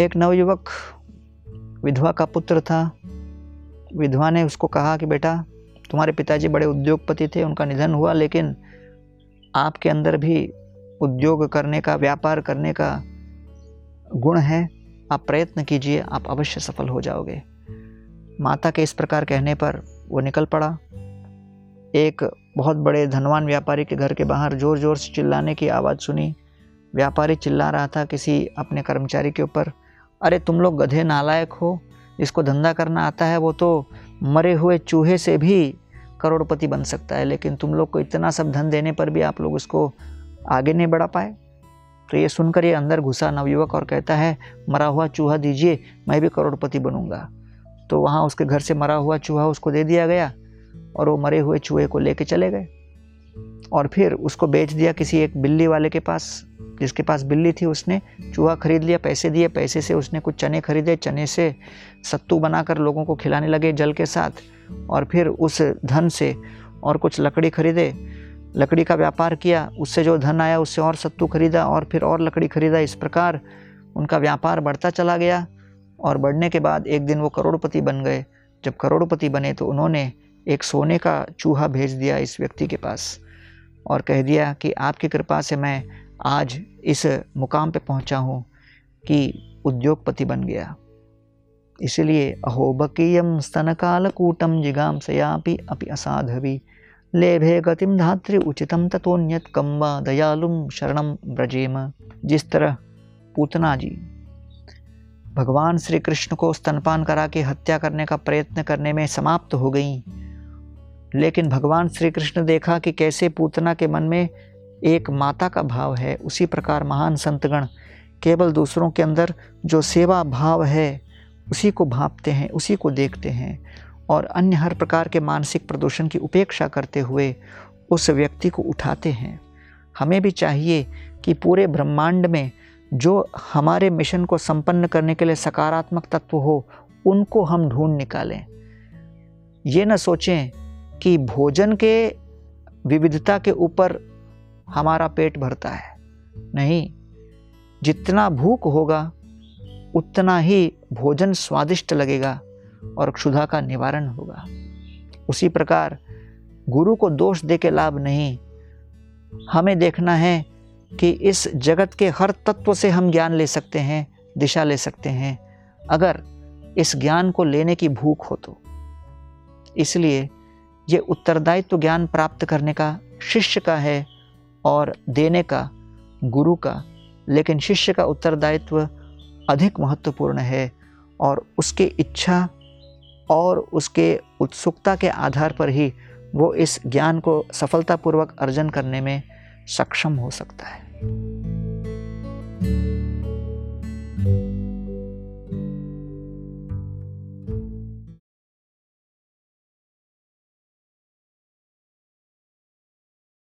एक नवयुवक विधवा का पुत्र था। विधवा ने उसको कहा कि बेटा, तुम्हारे पिताजी बड़े उद्योगपति थे, उनका निधन हुआ, लेकिन आपके अंदर भी उद्योग करने का, व्यापार करने का गुण है। आप प्रयत्न कीजिए, आप अवश्य सफल हो जाओगे। माता के इस प्रकार कहने पर वो निकल पड़ा। एक बहुत बड़े धनवान व्यापारी के घर के बाहर ज़ोर ज़ोर से चिल्लाने की आवाज़ सुनी। व्यापारी चिल्ला रहा था किसी अपने कर्मचारी के ऊपर। अरे तुम लोग गधे नालायक हो जिसको धंधा करना आता है, वो तो मरे हुए चूहे से भी करोड़पति बन सकता है, लेकिन तुम लोग को इतना सब धन देने पर भी आप लोग उसको आगे नहीं बढ़ा पाए। तो ये सुनकर ये अंदर घुसा नवयुवक और कहता है, मरा हुआ चूहा दीजिए, मैं भी करोड़पति बनूँगा। तो वहाँ उसके घर से मरा हुआ चूहा उसको दे दिया गया और वो मरे हुए चूहे को लेके चले गए। और फिर उसको बेच दिया किसी एक बिल्ली वाले के पास, जिसके पास बिल्ली थी उसने। चूहा खरीद लिया, पैसे दिए, पैसे से उसने कुछ चने खरीदे। चने से सत्तू बनाकर लोगों को खिलाने लगे जल के साथ। और फिर उस धन से और कुछ लकड़ी खरीदे। लकड़ी का व्यापार किया, उससे जो धन आया उससे और सत्तू खरीदा और फिर और लकड़ी खरीदा। इस प्रकार उनका व्यापार बढ़ता चला गया और बढ़ने के बाद एक दिन वो करोड़पति बन गए। जब करोड़पति बने तो उन्होंने एक सोने का चूहा भेज दिया इस व्यक्ति के पास। और कह दिया कि आपकी कृपा से मैं आज इस मुकाम पे पहुँचा हूँ कि उद्योगपति बन गया। इसलिए अहोबकीयम स्तनकालकूटम जिगाम सयापि अपि असाधवी। लेभे गतिम धात्री उचितम तथोन्यत कम्बा दयालुम शरणम ब्रजेम जिस तरह पूतना जी, भगवान श्री कृष्ण को स्तनपान करा के हत्या करने का प्रयत्न करने में समाप्त हो गई लेकिन भगवान श्री कृष्ण देखा कि कैसे पूतना के मन में एक माता का भाव है। उसी प्रकार महान संतगण केवल दूसरों के अंदर जो सेवा भाव है, उसी को भापते हैं, उसी को देखते हैं और अन्य हर प्रकार के मानसिक प्रदूषण की उपेक्षा करते हुए उस व्यक्ति को उठाते हैं। हमें भी चाहिए कि पूरे ब्रह्मांड में जो हमारे मिशन को संपन्न करने के लिए सकारात्मक तत्व हो, उनको हम ढूंढ निकालें। ये न सोचें कि भोजन के विविधता के ऊपर हमारा पेट भरता है। नहीं, जितना भूख होगा, उतना ही भोजन स्वादिष्ट लगेगा और क्षुधा का निवारण होगा। उसी प्रकार गुरु को दोष दे के लाभ नहीं। हमें देखना है कि इस जगत के हर तत्व से हम ज्ञान ले सकते हैं, दिशा ले सकते हैं। अगर इस ज्ञान को लेने की भूख हो तो। इसलिए ये उत्तरदायित्व ज्ञान प्राप्त करने का शिष्य का है और देने का, गुरु का, लेकिन शिष्य का उत्तरदायित्व अधिक महत्वपूर्ण है और उसके इच्छा और उसके उत्सुकता के आधार पर ही वो इस ज्ञान को सफलतापूर्वक अर्जन करने में सक्षम हो सकता है।